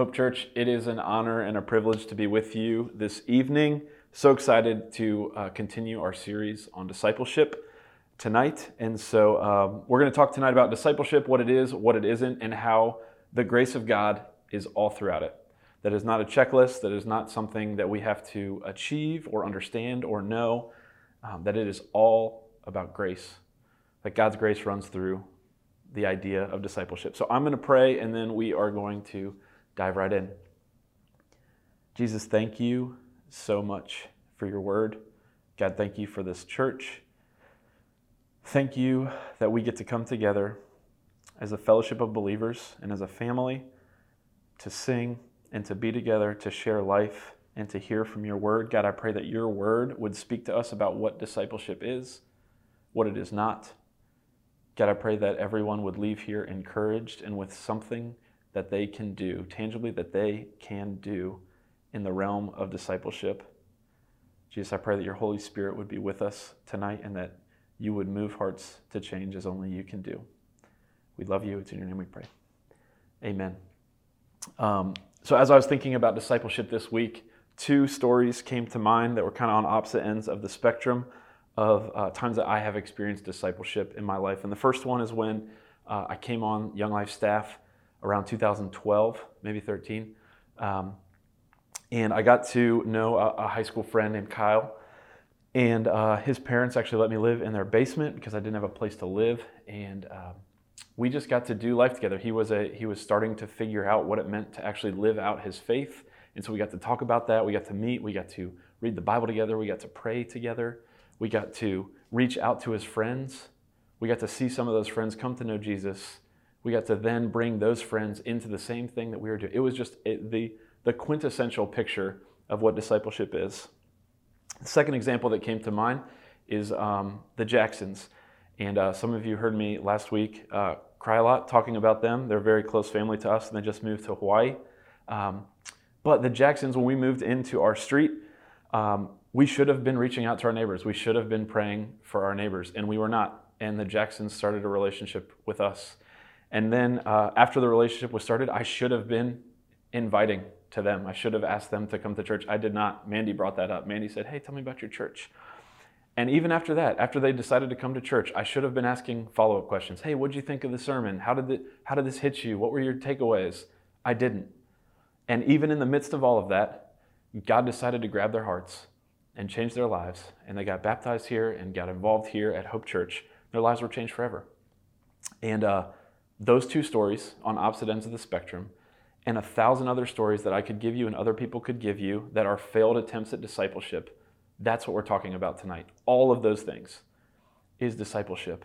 Hope Church, it is an honor and a privilege to be with you this evening. So excited to uh, continue our series on discipleship tonight. And so um, we're going to talk tonight about discipleship, what it is, what it isn't, and how the grace of God is all throughout it. That is not a checklist, that is not something that we have to achieve or understand or know, um, that it is all about grace, that God's grace runs through the idea of discipleship. So I'm going to pray, and then we are going to dive right in. Jesus, thank you so much for your word. God, thank you for this church. Thank you that we get to come together as a fellowship of believers and as a family to sing and to be together, to share life and to hear from your word. God, I pray that your word would speak to us about what discipleship is, what it is not. God, I pray that everyone would leave here encouraged and with something that they can do, tangibly that they can do in the realm of discipleship. Jesus, I pray that your Holy Spirit would be with us tonight and that you would move hearts to change as only you can do. We love you. It's in your name we pray. Amen. Um, so, as I was thinking about discipleship this week, two stories came to mind that were kind of on opposite ends of the spectrum of uh, times that I have experienced discipleship in my life. And the first one is when uh, I came on Young Life staff around 2012, maybe 13. Um, and I got to know a, a, high school friend named Kyle. And uh, his parents actually let me live in their basement because I didn't have a place to live. And um, we just got to do life together. He was, a, he was starting to figure out what it meant to actually live out his faith. And so we got to talk about that. We got to meet. We got to read the Bible together. We got to pray together. We got to reach out to his friends. We got to see some of those friends come to know Jesus we got to then bring those friends into the same thing that we were doing. It was just it, the, the quintessential picture of what discipleship is. The second example that came to mind is um, the Jacksons. And uh, some of you heard me last week uh, cry a lot talking about them. They're a very close family to us, and they just moved to Hawaii. Um, but the Jacksons, when we moved into our street, um, we should have been reaching out to our neighbors. We should have been praying for our neighbors, and we were not. And the Jacksons started a relationship with us. And then uh, after the relationship was started, I should have been inviting to them. I should have asked them to come to church. I did not. Mandy brought that up. Mandy said, Hey, tell me about your church. And even after that, after they decided to come to church, I should have been asking follow up questions. Hey, what did you think of the sermon? How did, it, how did this hit you? What were your takeaways? I didn't. And even in the midst of all of that, God decided to grab their hearts and change their lives. And they got baptized here and got involved here at Hope Church. Their lives were changed forever. And uh, those two stories on opposite ends of the spectrum, and a thousand other stories that I could give you and other people could give you that are failed attempts at discipleship. That's what we're talking about tonight. All of those things is discipleship.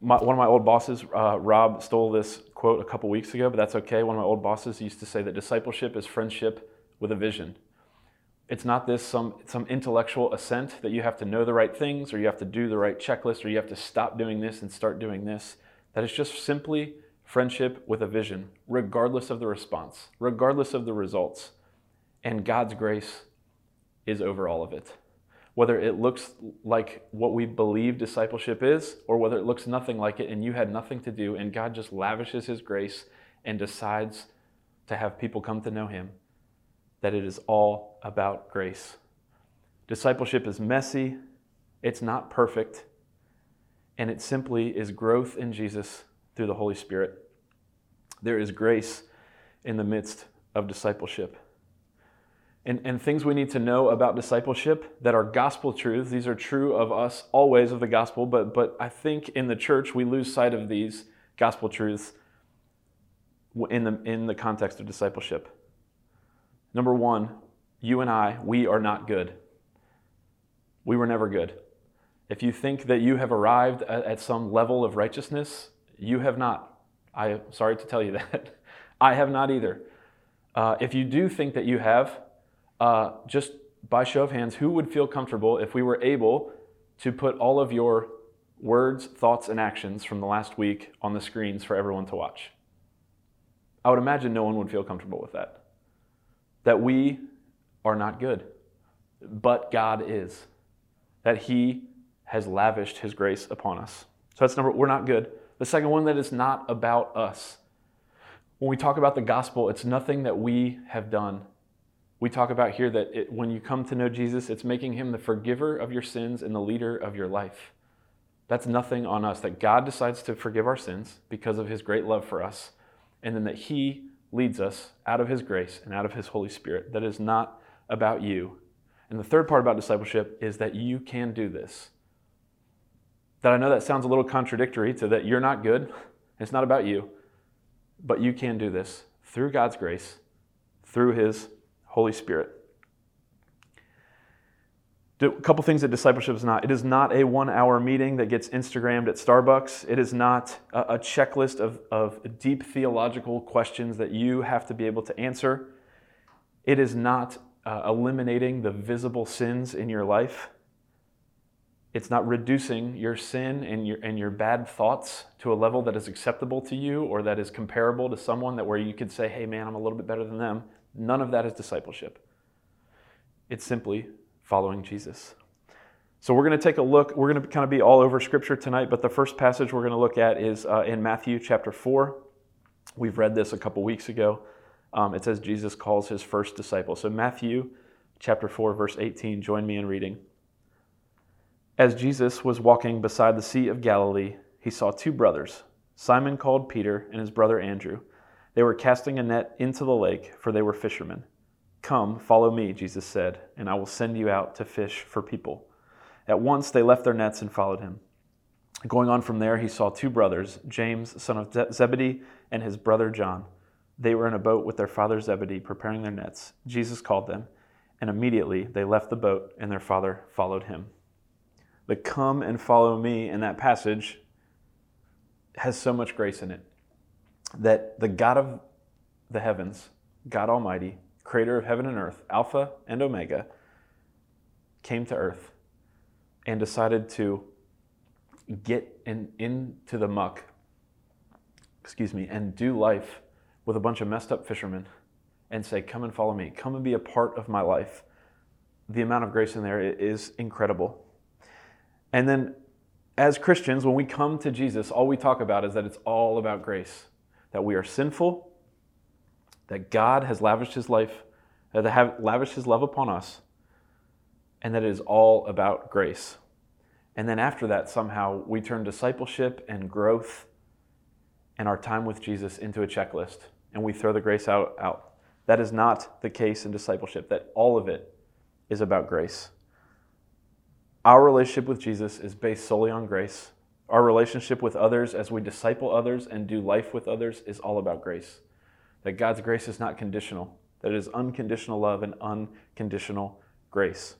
My, one of my old bosses, uh, Rob, stole this quote a couple weeks ago, but that's okay. One of my old bosses used to say that discipleship is friendship with a vision. It's not this some, some intellectual assent that you have to know the right things or you have to do the right checklist or you have to stop doing this and start doing this. That is just simply friendship with a vision, regardless of the response, regardless of the results. And God's grace is over all of it. Whether it looks like what we believe discipleship is, or whether it looks nothing like it and you had nothing to do, and God just lavishes His grace and decides to have people come to know Him, that it is all about grace. Discipleship is messy, it's not perfect, and it simply is growth in Jesus through the Holy Spirit. There is grace in the midst of discipleship. And, and things we need to know about discipleship that are gospel truths. These are true of us always of the gospel, but, but I think in the church we lose sight of these gospel truths in the, in the context of discipleship. Number one, you and I, we are not good. We were never good. If you think that you have arrived at, some level of righteousness, you have not. I am sorry to tell you that. I have not either. Uh, if you do think that you have, uh, just by show of hands, who would feel comfortable if we were able to put all of your words, thoughts, and actions from the last week on the screens for everyone to watch? I would imagine no one would feel comfortable with that. That we are not good, but God is. That He has lavished his grace upon us. So that's number we're not good. The second one that is not about us. when we talk about the gospel, it's nothing that we have done. We talk about here that it, when you come to know Jesus, it's making him the forgiver of your sins and the leader of your life. That's nothing on us. That God decides to forgive our sins because of his great love for us, and then that he leads us out of his grace and out of his Holy Spirit. That is not about you. And the third part about discipleship is that you can do this. That I know that sounds a little contradictory to that you're not good, it's not about you. But you can do this through God's grace, through His Holy Spirit. A couple things that discipleship is not. It is not a one hour meeting that gets Instagrammed at Starbucks. It is not a, checklist of, of deep theological questions that you have to be able to answer. It is not uh, eliminating the visible sins in your life. It's not reducing your sin and your, and your bad thoughts to a level that is acceptable to you or that is comparable to someone that where you could say, hey man, I'm a little bit better than them. None of that is discipleship. It's simply following Jesus. So we're going to take a look. We're going to kind of be all over Scripture tonight, but the first passage we're going to look at is uh, in Matthew chapter 4. We've read this a couple weeks ago. Um, it says Jesus calls his first disciple. So Matthew chapter 4, verse 18. Join me in reading. As Jesus was walking beside the Sea of Galilee, he saw two brothers, Simon called Peter and his brother Andrew. They were casting a net into the lake, for they were fishermen. Come, follow me, Jesus said, and I will send you out to fish for people. At once they left their nets and followed him. Going on from there, he saw two brothers, James, son of Zebedee, and his brother John. They were in a boat with their father Zebedee, preparing their nets. Jesus called them, and immediately they left the boat, and their father followed him the come and follow me in that passage has so much grace in it that the God of the heavens, God Almighty, creator of heaven and earth, Alpha and Omega, came to earth and decided to get in, into the muck, excuse me, and do life with a bunch of messed up fishermen and say, Come and follow me, come and be a part of my life. The amount of grace in there is incredible. And then as Christians, when we come to Jesus, all we talk about is that it's all about grace, that we are sinful, that God has lavished his life, uh, that have lavished his love upon us, and that it is all about grace. And then after that, somehow we turn discipleship and growth and our time with Jesus into a checklist, and we throw the grace out. out. That is not the case in discipleship, that all of it is about grace. Our relationship with Jesus is based solely on grace. Our relationship with others as we disciple others and do life with others is all about grace. That God's grace is not conditional, that it is unconditional love and unconditional grace.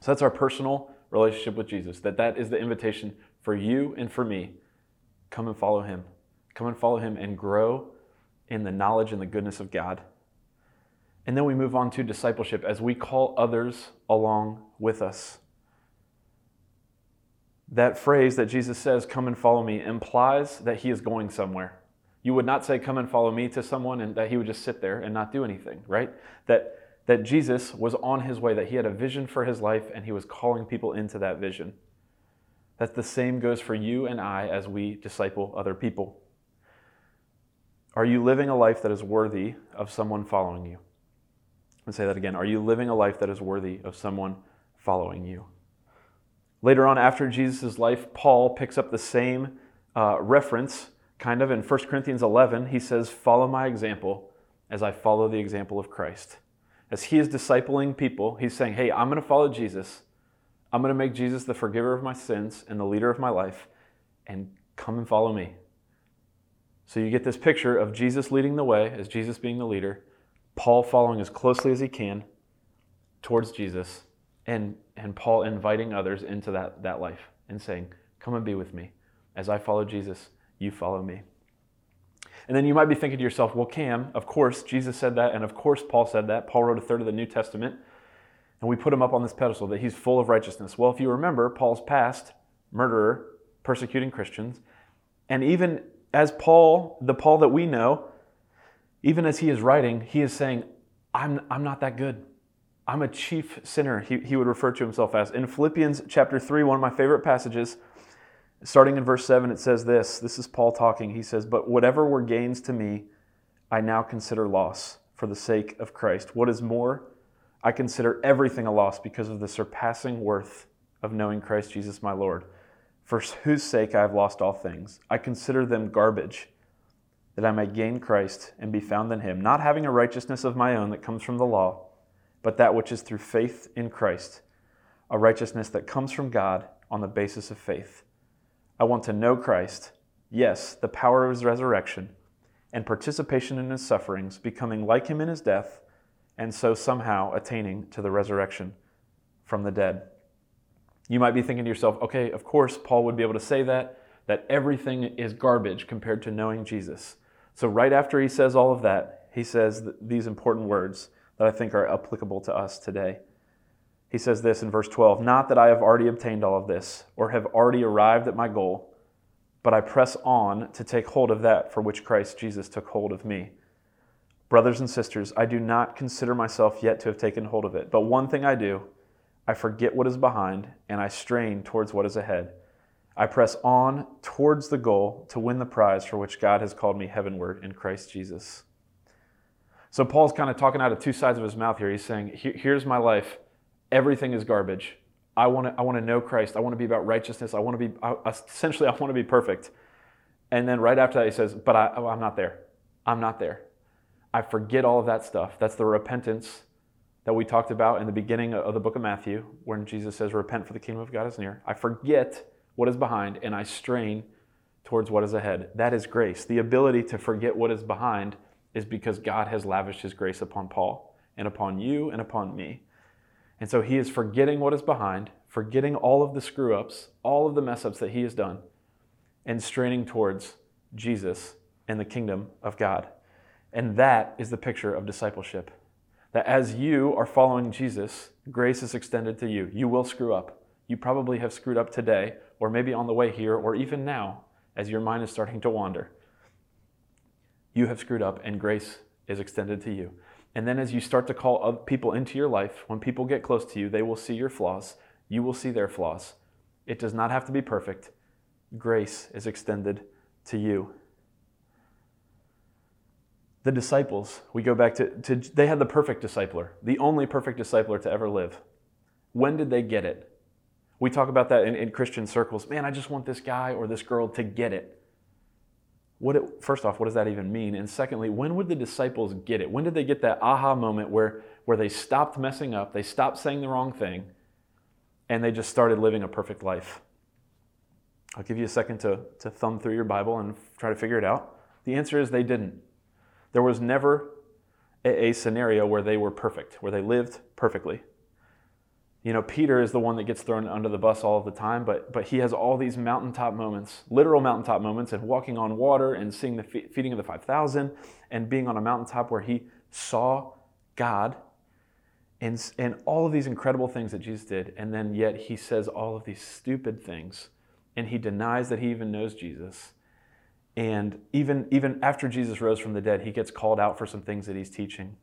So that's our personal relationship with Jesus. That that is the invitation for you and for me. Come and follow him. Come and follow him and grow in the knowledge and the goodness of God. And then we move on to discipleship as we call others along with us that phrase that Jesus says, come and follow me, implies that he is going somewhere. You would not say, come and follow me to someone and that he would just sit there and not do anything, right? That, that Jesus was on his way, that he had a vision for his life and he was calling people into that vision. That the same goes for you and I as we disciple other people. Are you living a life that is worthy of someone following you? Let's say that again. Are you living a life that is worthy of someone following you? Later on, after Jesus' life, Paul picks up the same uh, reference, kind of in 1 Corinthians 11. He says, Follow my example as I follow the example of Christ. As he is discipling people, he's saying, Hey, I'm going to follow Jesus. I'm going to make Jesus the forgiver of my sins and the leader of my life, and come and follow me. So you get this picture of Jesus leading the way, as Jesus being the leader, Paul following as closely as he can towards Jesus, and, and Paul inviting others into that, that life and saying, Come and be with me. As I follow Jesus, you follow me. And then you might be thinking to yourself, well, Cam, of course, Jesus said that, and of course, Paul said that. Paul wrote a third of the New Testament, and we put him up on this pedestal that he's full of righteousness. Well, if you remember, Paul's past, murderer, persecuting Christians, and even as Paul, the Paul that we know, even as he is writing, he is saying, I'm, I'm not that good. I'm a chief sinner, he, he would refer to himself as. In Philippians chapter 3, one of my favorite passages, starting in verse 7, it says this. This is Paul talking. He says, But whatever were gains to me, I now consider loss for the sake of Christ. What is more, I consider everything a loss because of the surpassing worth of knowing Christ Jesus my Lord, for whose sake I have lost all things. I consider them garbage, that I may gain Christ and be found in him, not having a righteousness of my own that comes from the law, but that which is through faith in Christ, a righteousness that comes from God on the basis of faith. I want to know Christ, yes, the power of his resurrection, and participation in his sufferings, becoming like him in his death, and so somehow attaining to the resurrection from the dead. You might be thinking to yourself, okay, of course, Paul would be able to say that, that everything is garbage compared to knowing Jesus. So, right after he says all of that, he says these important words that I think are applicable to us today. He says this in verse 12 Not that I have already obtained all of this, or have already arrived at my goal, but I press on to take hold of that for which Christ Jesus took hold of me. Brothers and sisters, I do not consider myself yet to have taken hold of it, but one thing I do, I forget what is behind, and I strain towards what is ahead. I press on towards the goal to win the prize for which God has called me heavenward in Christ Jesus. So Paul's kind of talking out of two sides of his mouth here. He's saying, Here's my life. Everything is garbage. I want to, I want to know Christ. I want to be about righteousness. I want to be, essentially, I want to be perfect. And then right after that, he says, But I, I'm not there. I'm not there. I forget all of that stuff. That's the repentance that we talked about in the beginning of the book of Matthew, when Jesus says, Repent, for the kingdom of God is near. I forget what is behind and I strain towards what is ahead. That is grace. The ability to forget what is behind is because God has lavished his grace upon Paul and upon you and upon me. And so he is forgetting what is behind, forgetting all of the screw ups, all of the mess ups that he has done, and straining towards Jesus and the kingdom of God. And that is the picture of discipleship. That as you are following Jesus, grace is extended to you. You will screw up. You probably have screwed up today, or maybe on the way here, or even now as your mind is starting to wander you have screwed up and grace is extended to you. And then as you start to call other people into your life, when people get close to you, they will see your flaws. You will see their flaws. It does not have to be perfect. Grace is extended to you. The disciples, we go back to, to they had the perfect discipler, the only perfect discipler to ever live. When did they get it? We talk about that in, in Christian circles. Man, I just want this guy or this girl to get it what it, first off, what does that even mean? And secondly, when would the disciples get it? When did they get that aha moment where, where they stopped messing up, they stopped saying the wrong thing, and they just started living a perfect life? I'll give you a second to, to thumb through your Bible and try to figure it out. The answer is they didn't. There was never a, a scenario where they were perfect, where they lived perfectly. You know, Peter is the one that gets thrown under the bus all the time, but, but he has all these mountaintop moments, literal mountaintop moments, and walking on water and seeing the feeding of the 5,000 and being on a mountaintop where he saw God and, and all of these incredible things that Jesus did. And then yet he says all of these stupid things and he denies that he even knows Jesus. And even, even after Jesus rose from the dead, he gets called out for some things that he's teaching.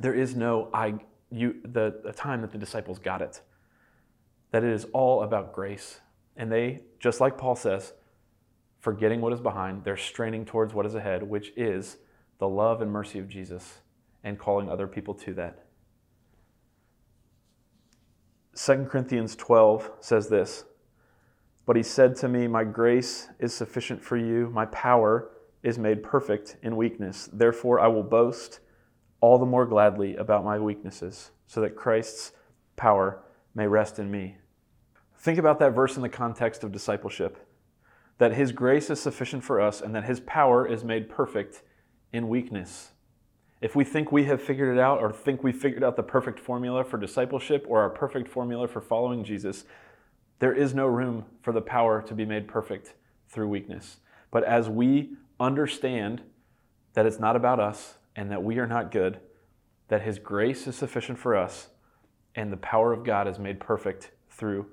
There is no, I, you, the, the time that the disciples got it. That it is all about grace. And they, just like Paul says, forgetting what is behind, they're straining towards what is ahead, which is the love and mercy of Jesus and calling other people to that. 2 Corinthians 12 says this But he said to me, My grace is sufficient for you, my power is made perfect in weakness. Therefore, I will boast all the more gladly about my weaknesses, so that Christ's power may rest in me. Think about that verse in the context of discipleship that his grace is sufficient for us and that his power is made perfect in weakness. If we think we have figured it out or think we figured out the perfect formula for discipleship or our perfect formula for following Jesus, there is no room for the power to be made perfect through weakness. But as we understand that it's not about us, and that we are not good, that His grace is sufficient for us, and the power of God is made perfect through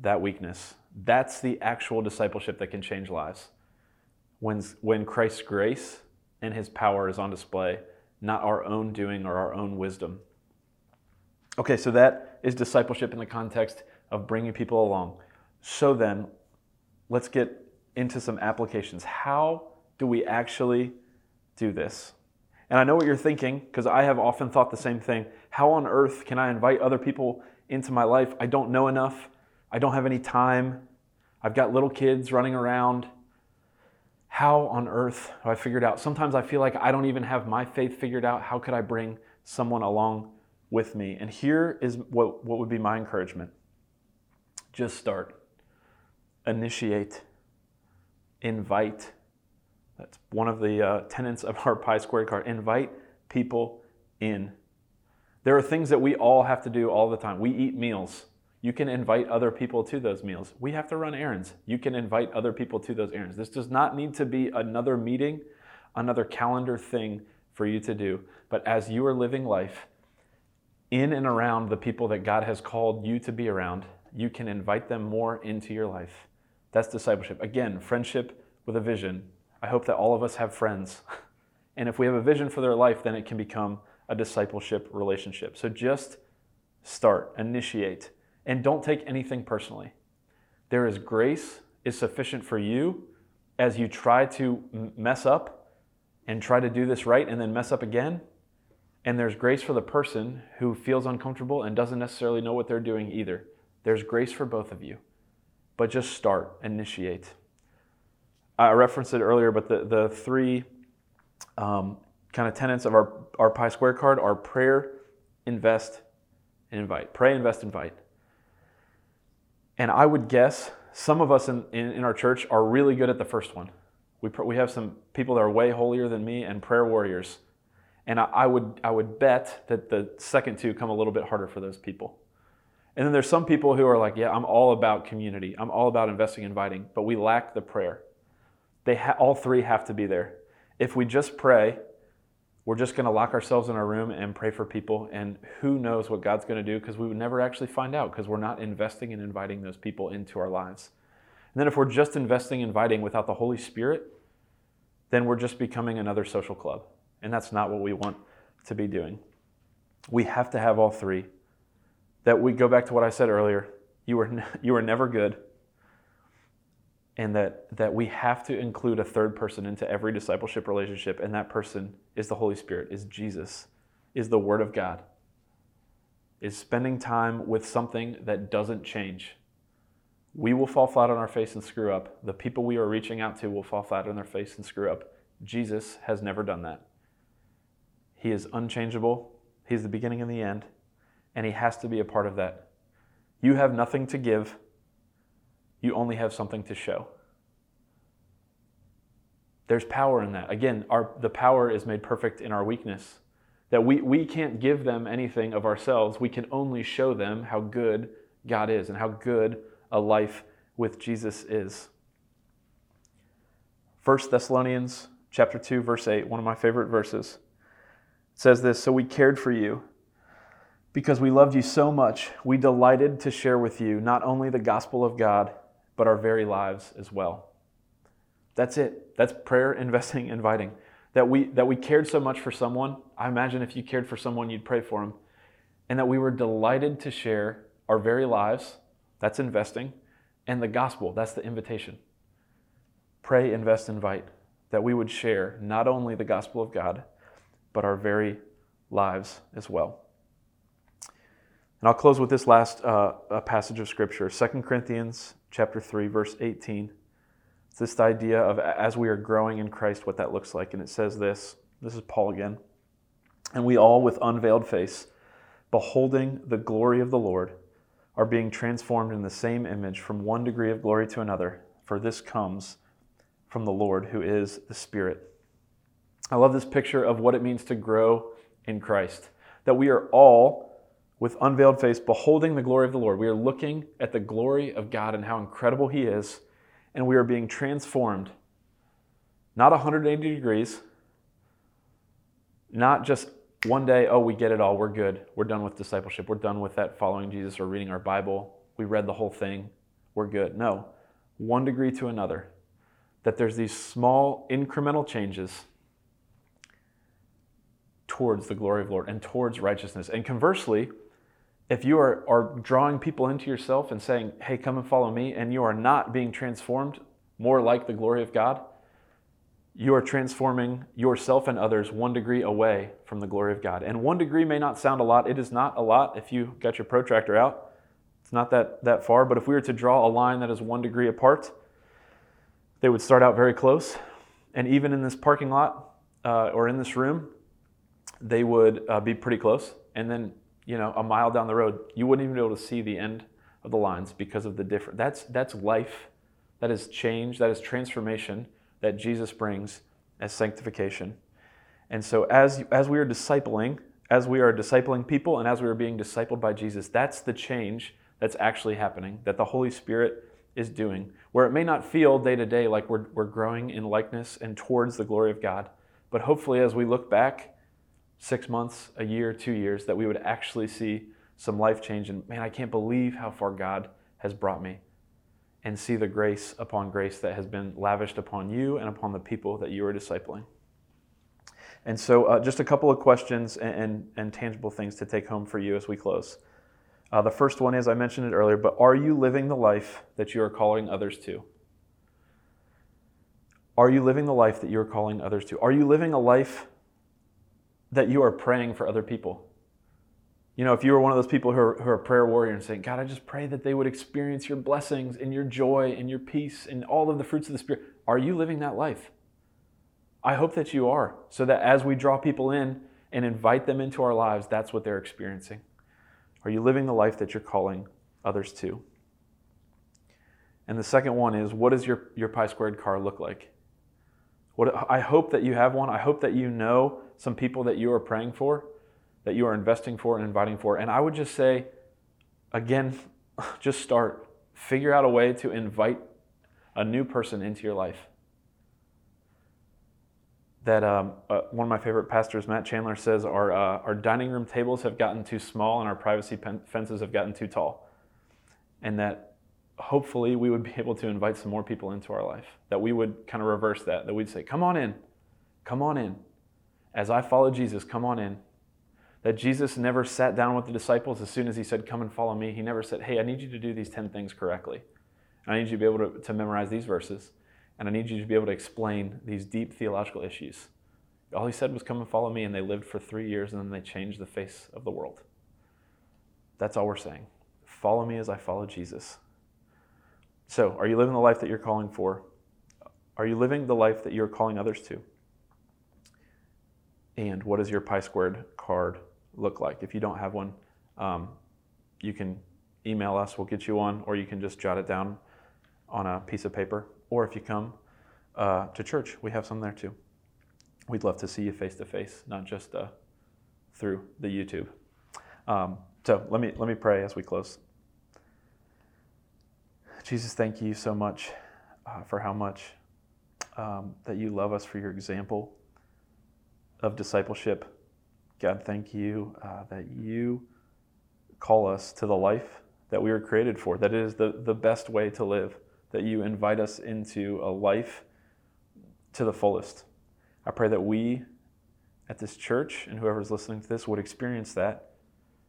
that weakness. That's the actual discipleship that can change lives. When, when Christ's grace and His power is on display, not our own doing or our own wisdom. Okay, so that is discipleship in the context of bringing people along. So then, let's get into some applications. How do we actually do this? And I know what you're thinking because I have often thought the same thing. How on earth can I invite other people into my life? I don't know enough. I don't have any time. I've got little kids running around. How on earth have I figured out? Sometimes I feel like I don't even have my faith figured out. How could I bring someone along with me? And here is what, what would be my encouragement just start, initiate, invite. That's one of the uh, tenets of our Pi Squared card. Invite people in. There are things that we all have to do all the time. We eat meals. You can invite other people to those meals. We have to run errands. You can invite other people to those errands. This does not need to be another meeting, another calendar thing for you to do. But as you are living life in and around the people that God has called you to be around, you can invite them more into your life. That's discipleship. Again, friendship with a vision. I hope that all of us have friends. And if we have a vision for their life, then it can become a discipleship relationship. So just start, initiate, and don't take anything personally. There is grace is sufficient for you as you try to mess up and try to do this right and then mess up again. And there's grace for the person who feels uncomfortable and doesn't necessarily know what they're doing either. There's grace for both of you. But just start, initiate. I referenced it earlier, but the, the three um, kind of tenets of our, our Pi Square card are prayer, invest, and invite. Pray, invest, invite. And I would guess some of us in, in, in our church are really good at the first one. We, pr- we have some people that are way holier than me and prayer warriors. And I, I, would, I would bet that the second two come a little bit harder for those people. And then there's some people who are like, yeah, I'm all about community. I'm all about investing, inviting, but we lack the prayer. They ha- all three have to be there. If we just pray we're just going to lock ourselves in our room and pray for people and who knows what god's going to do because we would never actually find out because we're not investing and inviting those people into our lives. And then if we're just investing inviting without the holy spirit then we're just becoming another social club. And that's not what we want to be doing. We have to have all three. That we go back to what i said earlier you are, you are never good and that, that we have to include a third person into every discipleship relationship, and that person is the Holy Spirit, is Jesus, is the Word of God, is spending time with something that doesn't change. We will fall flat on our face and screw up. The people we are reaching out to will fall flat on their face and screw up. Jesus has never done that. He is unchangeable, He's the beginning and the end, and He has to be a part of that. You have nothing to give you only have something to show. There's power in that. Again, our, the power is made perfect in our weakness. That we, we can't give them anything of ourselves. We can only show them how good God is and how good a life with Jesus is. 1 Thessalonians chapter 2 verse 8, one of my favorite verses. says this, so we cared for you because we loved you so much. We delighted to share with you not only the gospel of God, but our very lives as well. That's it. That's prayer, investing, inviting. That we, that we cared so much for someone. I imagine if you cared for someone, you'd pray for them. And that we were delighted to share our very lives. That's investing. And the gospel. That's the invitation. Pray, invest, invite. That we would share not only the gospel of God, but our very lives as well. And I'll close with this last uh, passage of Scripture 2 Corinthians chapter 3, verse 18. It's this idea of as we are growing in Christ, what that looks like. And it says this this is Paul again. And we all, with unveiled face, beholding the glory of the Lord, are being transformed in the same image from one degree of glory to another, for this comes from the Lord who is the Spirit. I love this picture of what it means to grow in Christ. That we are all with unveiled face, beholding the glory of the Lord. We are looking at the glory of God and how incredible He is, and we are being transformed. Not 180 degrees, not just one day, oh, we get it all, we're good, we're done with discipleship, we're done with that following Jesus or reading our Bible, we read the whole thing, we're good. No, one degree to another. That there's these small incremental changes towards the glory of the Lord and towards righteousness. And conversely, if you are, are drawing people into yourself and saying, hey, come and follow me, and you are not being transformed more like the glory of God, you are transforming yourself and others one degree away from the glory of God. And one degree may not sound a lot. It is not a lot if you got your protractor out. It's not that, that far, but if we were to draw a line that is one degree apart, they would start out very close. And even in this parking lot uh, or in this room, they would uh, be pretty close. And then, you know, a mile down the road, you wouldn't even be able to see the end of the lines because of the different. That's, that's life. That is change. That is transformation that Jesus brings as sanctification. And so, as, as we are discipling, as we are discipling people, and as we are being discipled by Jesus, that's the change that's actually happening, that the Holy Spirit is doing, where it may not feel day to day like we're, we're growing in likeness and towards the glory of God. But hopefully, as we look back six months, a year, two years, that we would actually see some life change. And man, I can't believe how far God has brought me and see the grace upon grace that has been lavished upon you and upon the people that you are discipling. And so, uh, just a couple of questions and, and, and, tangible things to take home for you as we close. Uh, the first one is I mentioned it earlier, but are you living the life that you are calling others to? Are you living the life that you are calling others to? Are you living a life that you are praying for other people? You know, if you were one of those people who are, who are a prayer warrior and saying, God, I just pray that they would experience your blessings and your joy and your peace and all of the fruits of the Spirit, are you living that life? I hope that you are, so that as we draw people in and invite them into our lives, that's what they're experiencing. Are you living the life that you're calling others to? And the second one is, what does your, your pi squared car look like? What, I hope that you have one. I hope that you know some people that you are praying for that you are investing for and inviting for. And I would just say, again, just start. Figure out a way to invite a new person into your life. That um, uh, one of my favorite pastors, Matt Chandler, says our, uh, our dining room tables have gotten too small and our privacy pen- fences have gotten too tall. And that hopefully we would be able to invite some more people into our life. That we would kind of reverse that. That we'd say, come on in, come on in. As I follow Jesus, come on in that Jesus never sat down with the disciples as soon as he said, Come and follow me. He never said, Hey, I need you to do these 10 things correctly. And I need you to be able to, to memorize these verses. And I need you to be able to explain these deep theological issues. All he said was, Come and follow me. And they lived for three years and then they changed the face of the world. That's all we're saying. Follow me as I follow Jesus. So, are you living the life that you're calling for? Are you living the life that you're calling others to? And what does your pi squared card look like. If you don't have one, um, you can email us, we'll get you one, or you can just jot it down on a piece of paper. Or if you come uh, to church, we have some there too. We'd love to see you face to face, not just uh, through the YouTube. Um, so let me let me pray as we close. Jesus, thank you so much uh, for how much um, that you love us for your example of discipleship God, thank you uh, that you call us to the life that we were created for, that it is the, the best way to live, that you invite us into a life to the fullest. I pray that we at this church and whoever's listening to this would experience that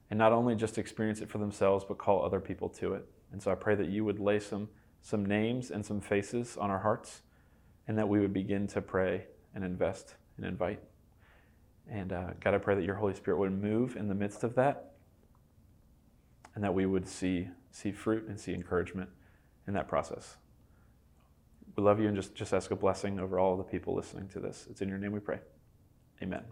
and not only just experience it for themselves, but call other people to it. And so I pray that you would lay some, some names and some faces on our hearts and that we would begin to pray and invest and invite. And uh, God, I pray that your Holy Spirit would move in the midst of that and that we would see, see fruit and see encouragement in that process. We love you and just, just ask a blessing over all the people listening to this. It's in your name we pray. Amen.